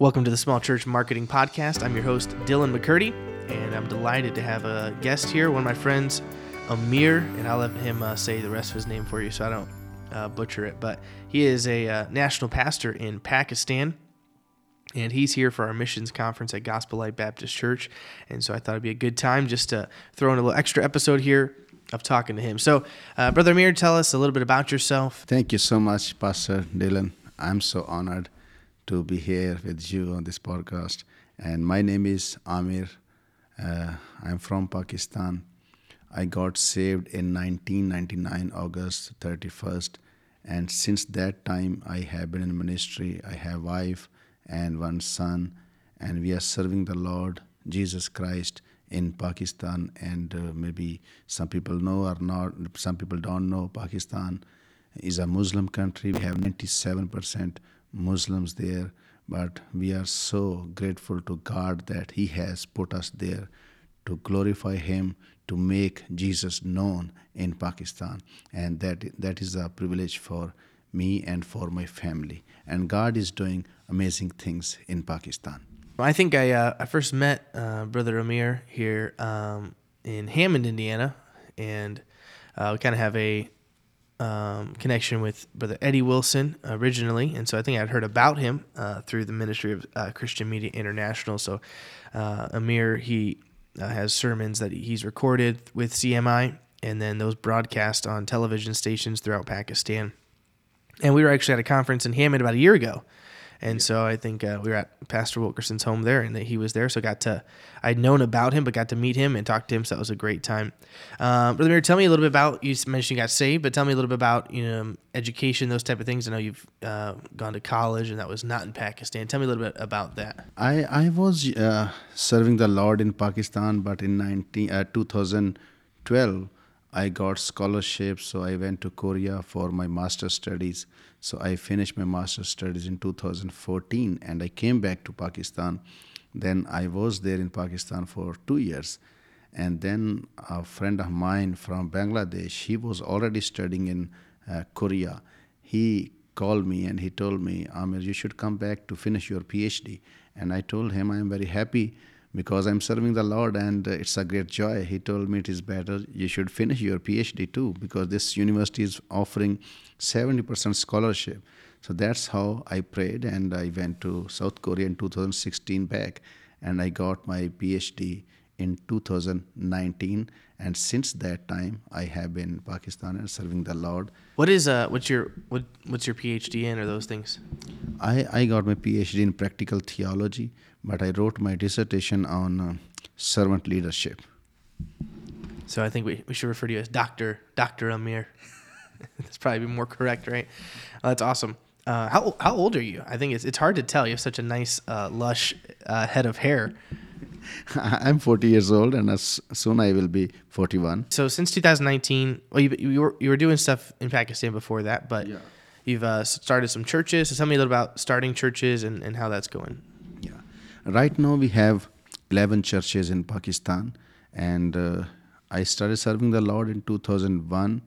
Welcome to the Small Church Marketing Podcast. I'm your host, Dylan McCurdy, and I'm delighted to have a guest here, one of my friends, Amir, and I'll let him uh, say the rest of his name for you so I don't uh, butcher it. But he is a uh, national pastor in Pakistan, and he's here for our missions conference at Gospel Light Baptist Church. And so I thought it'd be a good time just to throw in a little extra episode here of talking to him. So, uh, Brother Amir, tell us a little bit about yourself. Thank you so much, Pastor Dylan. I'm so honored to be here with you on this podcast. And my name is Amir. Uh, I'm from Pakistan. I got saved in 1999, August 31st. And since that time, I have been in ministry. I have wife and one son, and we are serving the Lord Jesus Christ in Pakistan. And uh, maybe some people know or not, some people don't know. Pakistan is a Muslim country. We have 97% Muslims there, but we are so grateful to God that He has put us there to glorify Him, to make Jesus known in Pakistan, and that that is a privilege for me and for my family. And God is doing amazing things in Pakistan. I think I uh, I first met uh, Brother Amir here um, in Hammond, Indiana, and uh, we kind of have a um, connection with Brother Eddie Wilson originally, and so I think I'd heard about him uh, through the ministry of uh, Christian Media International. So uh, Amir he uh, has sermons that he's recorded with CMI, and then those broadcast on television stations throughout Pakistan. And we were actually at a conference in Hammond about a year ago, and yeah. so I think uh, we were at Pastor Wilkerson's home there, and that he was there. So got to, I'd known about him, but got to meet him and talk to him. So that was a great time. Um, Brother Amir, tell me a little bit about you mentioned you got saved, but tell me a little bit about you know education, those type of things. I know you've uh, gone to college, and that was not in Pakistan. Tell me a little bit about that. I I was uh, serving the Lord in Pakistan, but in 19, uh, 2012 I got scholarship, so I went to Korea for my master's studies. So I finished my master's studies in 2014 and I came back to Pakistan. Then I was there in Pakistan for two years. And then a friend of mine from Bangladesh, he was already studying in uh, Korea. He called me and he told me, Amir, you should come back to finish your PhD. And I told him, I am very happy because I'm serving the Lord and uh, it's a great joy. He told me it is better you should finish your PhD too because this university is offering 70% scholarship. So that's how I prayed and I went to South Korea in 2016 back and I got my PhD in 2019 and since that time I have been in Pakistan and serving the Lord. What is uh what's your what what's your PhD in or those things? I I got my PhD in practical theology but I wrote my dissertation on uh, servant leadership. So I think we, we should refer to you as Doctor Doctor Amir. that's probably more correct, right? Well, that's awesome. Uh, how how old are you? I think it's it's hard to tell. You have such a nice, uh, lush uh, head of hair. I'm 40 years old, and as soon I will be 41. So since 2019, well, you, you were you were doing stuff in Pakistan before that, but yeah. you've uh, started some churches. So tell me a little about starting churches and, and how that's going. Yeah, Right now, we have 11 churches in Pakistan, and uh, I started serving the Lord in 2001.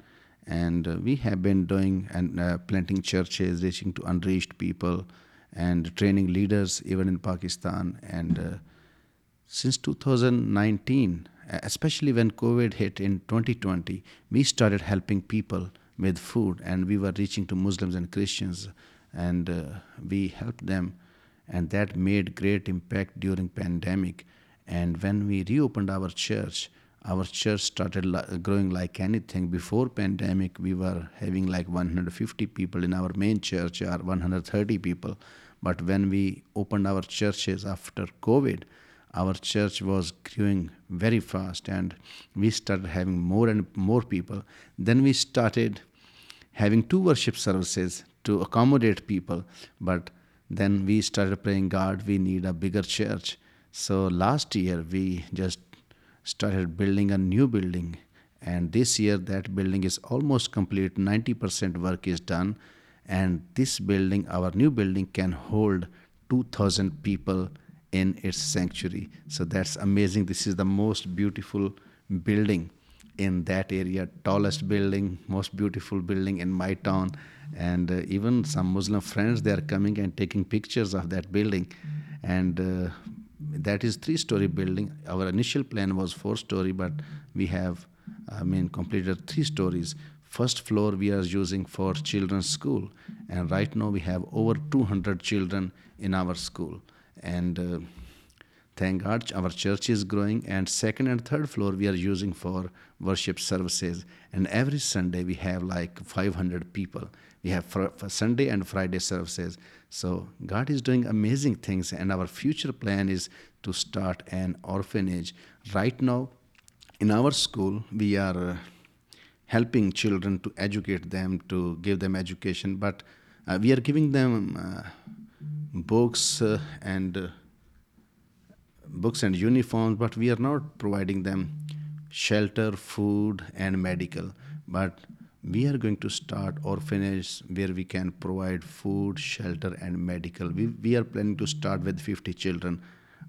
And uh, we have been doing and uh, planting churches, reaching to unreached people, and training leaders even in Pakistan. And uh, since 2019, especially when COVID hit in 2020, we started helping people with food, and we were reaching to Muslims and Christians, and uh, we helped them and that made great impact during pandemic. And when we reopened our church our church started li- growing like anything. Before pandemic we were having like 150 people in our main church or 130 people. But when we opened our churches after covid our church was growing very fast and we started having more and more people then we started having two worship services to accommodate people but then we started praying, God, we need a bigger church. So last year we just started building a new building. And this year that building is almost complete. 90% work is done. And this building, our new building, can hold 2,000 people in its sanctuary. So that's amazing. This is the most beautiful building in that area, tallest building, most beautiful building in my town, and uh, even some Muslim friends they are coming and taking pictures of that building, and uh, that is three-story building. Our initial plan was four-story, but we have, I mean, completed three stories. First floor we are using for children's school, and right now we have over 200 children in our school, and. Uh, thank god our church is growing and second and third floor we are using for worship services. And every sunday we have like 500 people. We have for, for sunday and friday services. So god is doing amazing things and our future plan is to start an orphanage. Right now in our school we are uh, helping children to educate them to give them education but uh, we are giving them uh, books uh, and uh, books and uniforms, but we are not providing them shelter, food, and medical. But we are going to start orphanage where we can provide food, shelter, and medical. We, we are planning to start with 50 children,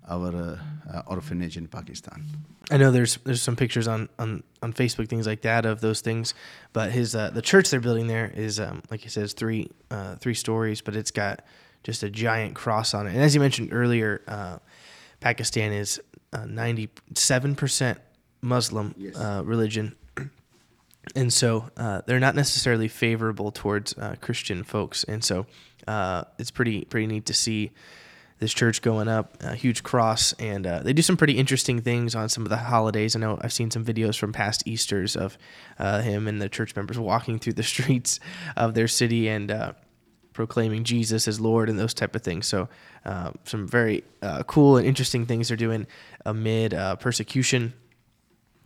our uh, uh, orphanage in Pakistan. I know there's there's some pictures on, on, on Facebook things like that of those things, but his uh, the church they're building there is um, like he says three uh, three stories, but it's got just a giant cross on it. And as you mentioned earlier, uh, Pakistan is uh, ninety-seven percent Muslim Yes. uh, religion, and so uh, they're not necessarily favorable towards uh, Christian folks, and so uh, it's pretty pretty neat to see this church going up, a huge cross, and uh, they do some pretty interesting things on some of the holidays. I know I've seen some videos from past Easter's of uh, him and the church members walking through the streets of their city and uh, proclaiming Jesus as Lord and those type of things. So, uh, some very uh, cool and interesting things they're doing amid uh, persecution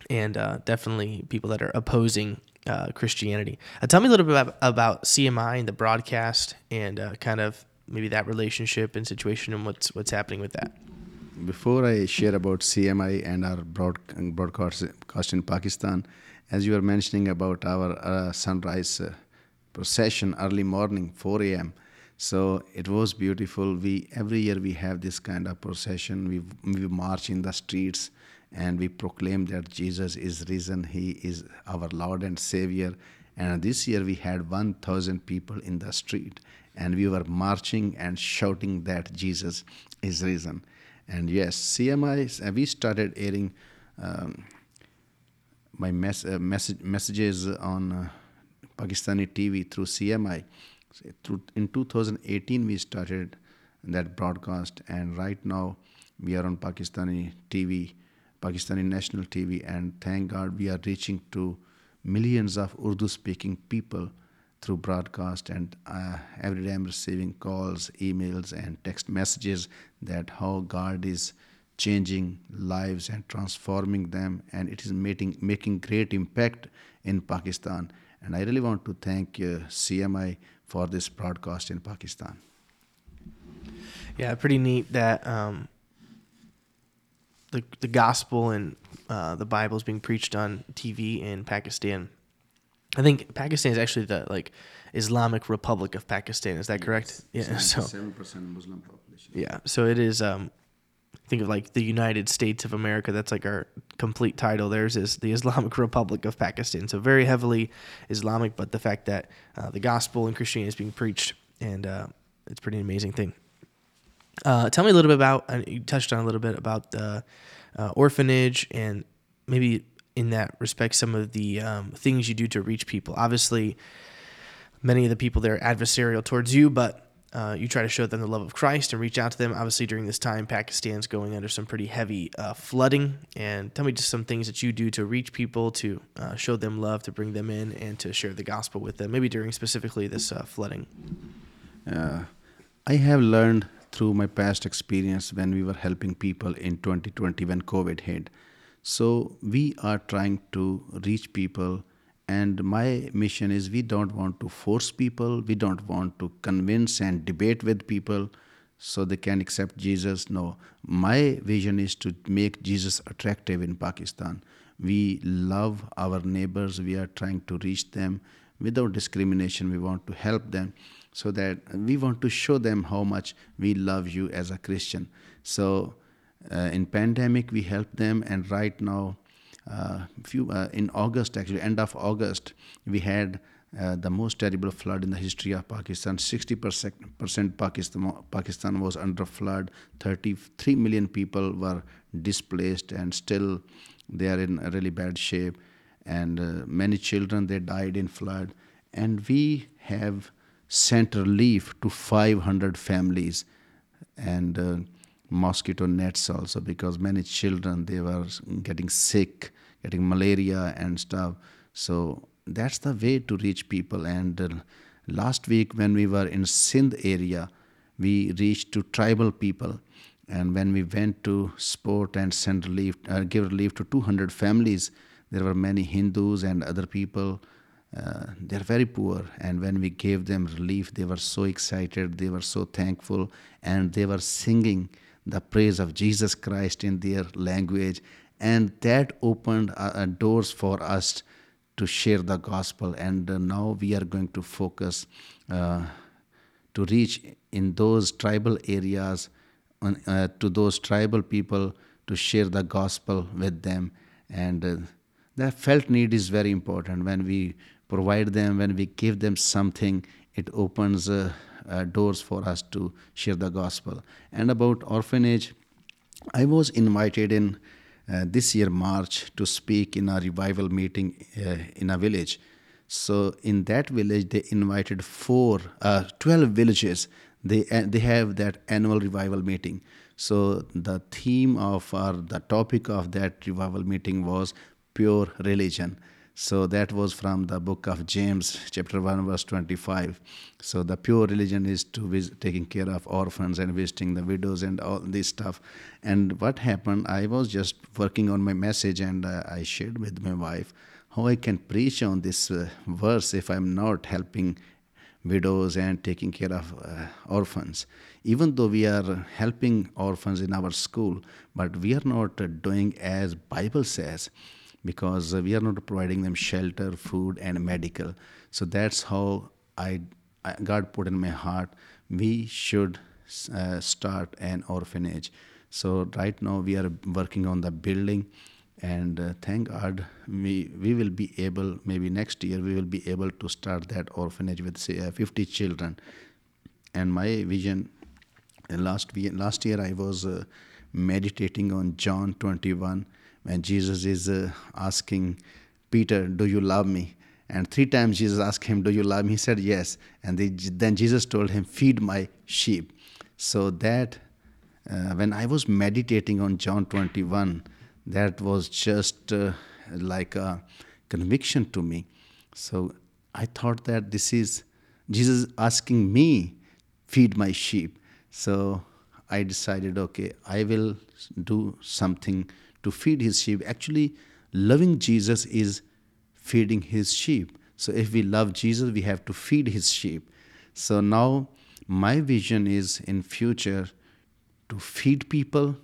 and uh, definitely people that are opposing uh, Christianity. Uh, tell me a little bit about, about CMI and the broadcast and kind of maybe that relationship and situation and what's what's happening with that. Before I share about CMI and our broad, broadcast in Pakistan, as you were mentioning about our sunrise procession early morning, 4 a.m. So it was beautiful. We every year we have this kind of procession. We we march in the streets and we proclaim that Jesus is risen. He is our Lord and Savior. And this year we had 1,000 people in the street, and we were marching and shouting that Jesus is risen. And yes, CMI, uh, we started airing um, my mess, uh, message, messages on uh, Pakistani TV through CMI. In 2018, we started that broadcast, and right now we are on Pakistani TV, Pakistani national TV, and thank God we are reaching to millions of Urdu speaking people through broadcast and uh, every day i'm receiving calls emails and text messages that how god is changing lives and transforming them and it is making making great impact in pakistan and i really want to thank uh, cmi for this broadcast in pakistan Yeah, pretty neat that um, the the gospel and uh, the Bible is being preached on TV in Pakistan. I think Pakistan is actually the like Islamic Republic of Pakistan. Is that correct? Yeah. So 7% muslim population yeah, so it is. Um, think of like the United States of America. That's like our complete title. Theirs is the Islamic Republic of Pakistan. So very heavily Islamic, but the fact that uh, the gospel and Christianity is being preached, and uh, it's pretty amazing thing. Uh, tell me a little bit about. You touched on a little bit about the uh, orphanage and maybe in that respect some of the um, things you do to reach people. Obviously, many of the people there are adversarial towards you, but uh, you try to show them the love of Christ and reach out to them. Obviously, during this time, Pakistan's going under some pretty heavy uh, flooding. And tell me just some things that you do to reach people, to uh, show them love, to bring them in, and to share the gospel with them. Maybe during specifically this uh, flooding. Uh, I have learned through my past experience when we were helping people in 2020 when COVID hit. So we are trying to reach people, and my mission is we don't want to force people, we don't want to convince and debate with people so they can accept Jesus. No, my vision is to make Jesus attractive in Pakistan. We love our neighbors, we are trying to reach them without discrimination, we want to help them so that we want to show them how much we love you as a christian so uh, in pandemic we help them and right now uh, few uh, in August, actually, end of August, we had uh, the most terrible flood in the history of Pakistan. 60% Pakistan, Pakistan was under flood. 33 million people were displaced, and still they are in really bad shape. And uh, many children they died in flood. And we have sent relief to 500 families, and uh, mosquito nets also because many children they were getting sick getting malaria and stuff. So that's the way to reach people. And uh, last week when we were in sindh area we reached to tribal people. And when we went to support and send relief uh, give relief to 200 families there were many hindus and other people. Uh, they're very poor. And when we gave them relief they were so excited they were so thankful and they were singing the praise of Jesus Christ in their language. And that opened uh, uh, doors for us to share the gospel. And uh, now we are going to focus uh, to reach in those tribal areas, on, uh, to those tribal people, to share the gospel with them. And uh, the felt need is very important. When we provide them, when we give them something, it opens uh, doors for us to share the gospel. And about orphanage, I was invited in uh, this year March to speak in a revival meeting uh, in a village. So in that village, they invited four, uh, 12 villages. They uh, they have that annual revival meeting. So the theme of or the topic of that revival meeting was pure religion. So that was from the book of James, chapter 1, verse 25. So the pure religion is to visit, taking care of orphans and visiting the widows and all this stuff. And what happened, I was just working on my message and uh, I shared with my wife how I can preach on this uh, verse if I'm not helping widows and taking care of uh, orphans. Even though we are helping orphans in our school, but we are not doing as Bible says because we are not providing them shelter, food, and medical. So that's how I, God put in my heart we should uh, start an orphanage. So right now we are working on the building, and uh, thank God we we will be able maybe next year we will be able to start that orphanage with say uh, 50 children. And my vision uh, last last year I was uh, meditating on John 21 when Jesus is uh, asking Peter, Do you love me? And three times Jesus asked him, Do you love me? He said, Yes. And then Jesus told him, Feed my sheep. So that, uh, when I was meditating on John 21, that was just uh, like a conviction to me. So I thought that this is Jesus asking me, Feed my sheep. So I decided, okay, I will do something to feed his sheep. Actually, loving Jesus is feeding his sheep. So if we love Jesus, we have to feed his sheep. So now my vision is in future to feed people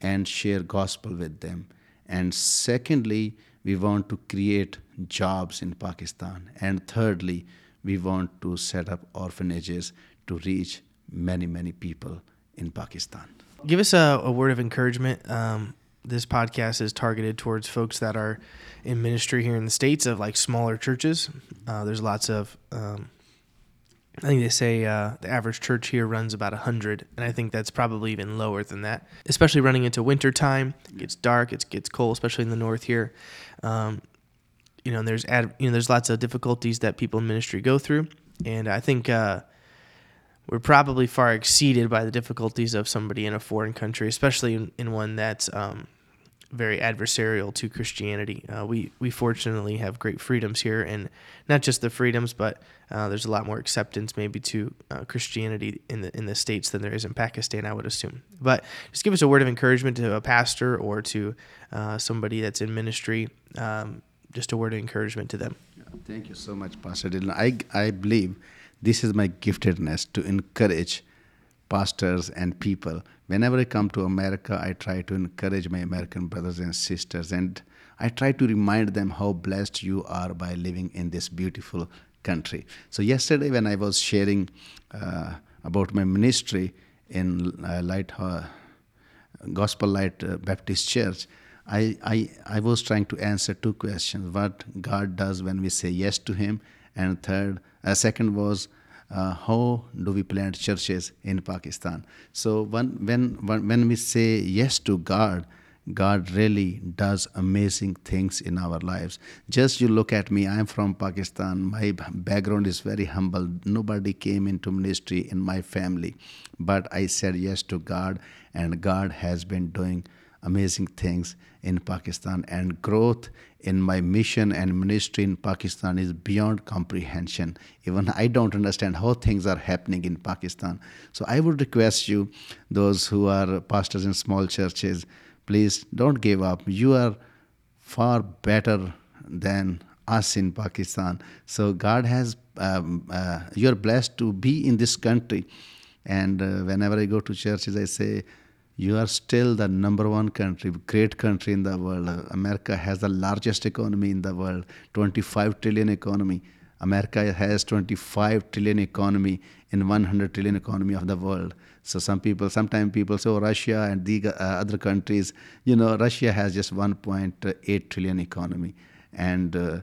and share gospel with them. And secondly, we want to create jobs in Pakistan. And thirdly, we want to set up orphanages to reach many, many people in Pakistan. Give us a, a word of encouragement. Um, this podcast is targeted towards folks that are in ministry here in the states of like smaller churches. Uh, there's lots of, um, I think they say uh, the average church here runs about hundred, and I think that's probably even lower than that. Especially running into winter time, it gets dark, it gets cold, especially in the north here. Um, you know, there's ad, you know there's lots of difficulties that people in ministry go through, and I think uh, we're probably far exceeded by the difficulties of somebody in a foreign country, especially in, in one that's um, very adversarial to Christianity. Uh, we we fortunately have great freedoms here, and not just the freedoms, but uh, there's a lot more acceptance maybe to uh, Christianity in the in the states than there is in Pakistan, I would assume. But just give us a word of encouragement to a pastor or to uh, somebody that's in ministry. Um, just a word of encouragement to them. Thank you so much, Pastor Dylan. I I believe this is my giftedness to encourage pastors and people. Whenever I come to America, I try to encourage my American brothers and sisters, and I try to remind them how blessed you are by living in this beautiful country. So, yesterday, when I was sharing uh, about my ministry in uh, Light, uh, Gospel Light uh, Baptist Church, I, I, I was trying to answer two questions what God does when we say yes to Him, and third, uh, second was uh, how do we plant churches in Pakistan? So when, when, when we say yes to God, God really does amazing things in our lives. Just you look at me, I'm from Pakistan. My background is very humble. Nobody came into ministry in my family. But I said yes to God, and God has been doing amazing things in Pakistan. And growth in my mission and ministry in Pakistan is beyond comprehension. Even I don't understand how things are happening in Pakistan. So I would request you, those who are pastors in small churches, please don't give up. You are far better than us in Pakistan. So God has, um, uh, you're blessed to be in this country. And uh, whenever I go to churches, I say, you are still the number one country, great country in the world. America has the largest economy in the world, 25 trillion economy. America has 25 trillion economy in 100 trillion economy of the world. So some people, sometimes people say, oh, Russia and the uh, other countries, you know, Russia has just 1.8 trillion economy, and uh,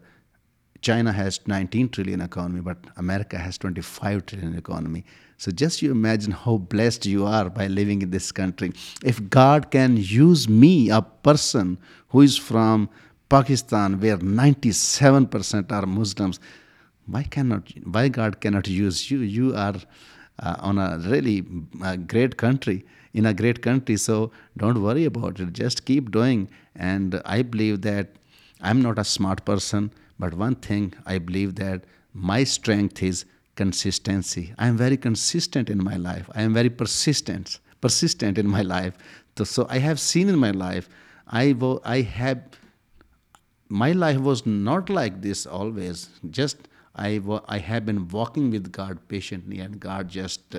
China has 19 trillion economy, but America has 25 trillion economy. So just you imagine how blessed you are by living in this country. If God can use me, a person who is from Pakistan, where 97% are Muslims, why cannot why God cannot use you? You are uh, on a really uh, great country in a great country. So don't worry about it. Just keep doing. And I believe that I'm not a smart person, but one thing I believe that my strength is consistency. I am very consistent in my life. I am very persistent, persistent in my life. So I have seen in my life, I, wo- I have, my life was not like this always. Just I, wo- I have been walking with God patiently, and God just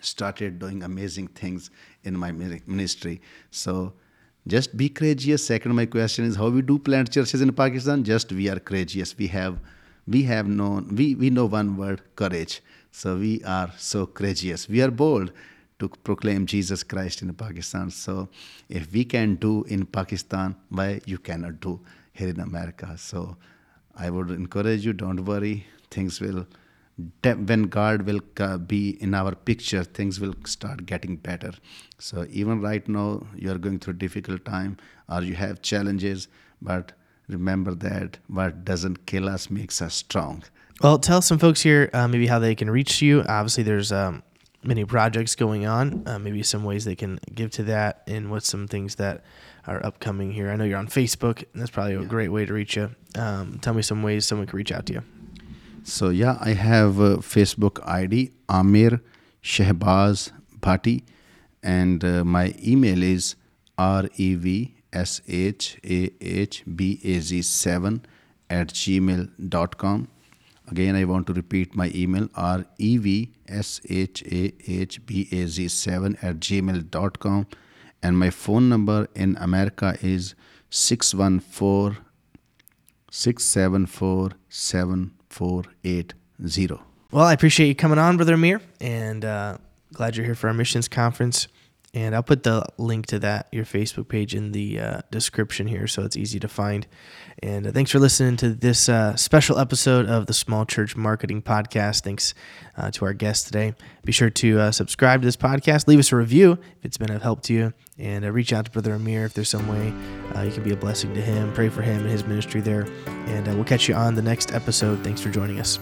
started doing amazing things in my ministry. So just be courageous. Second, my question is how we do plant churches in Pakistan. Just we are courageous. We have we have known we, we know one word courage so we are so courageous we are bold to proclaim jesus christ in pakistan so if we can do in pakistan why you cannot do here in america so i would encourage you don't worry things will when god will be in our picture things will start getting better so even right now you are going through a difficult time or you have challenges but remember that what doesn't kill us makes us strong. Well, tell some folks here uh, maybe how they can reach you. Obviously, there's um, many projects going on. Uh, maybe some ways they can give to that, and what's some things that are upcoming here. I know you're on Facebook, and that's probably a yeah. great way to reach you. Um, tell me some ways someone can reach out to you. So yeah, I have a Facebook ID Amir Shahbaz Bhatti, and uh, my email is rev S H A H B A Z 7 at gmail.com. Again, I want to repeat my email R E V S H A H B A Z 7 at gmail.com. And my phone number in America is 614 674 7480. Well, I appreciate you coming on, Brother Amir, and uh, glad you're here for our missions conference. And I'll put the link to that, your Facebook page, in the uh, description here so it's easy to find. And uh, thanks for listening to this uh, special episode of the Small Church Marketing Podcast. Thanks uh, to our guest today. Be sure to uh, subscribe to this podcast, leave us a review if it's been of help to you, and uh, reach out to Brother Amir if there's some way you can be a blessing to him. Pray for him and his ministry there. And we'll catch you on the next episode. Thanks for joining us.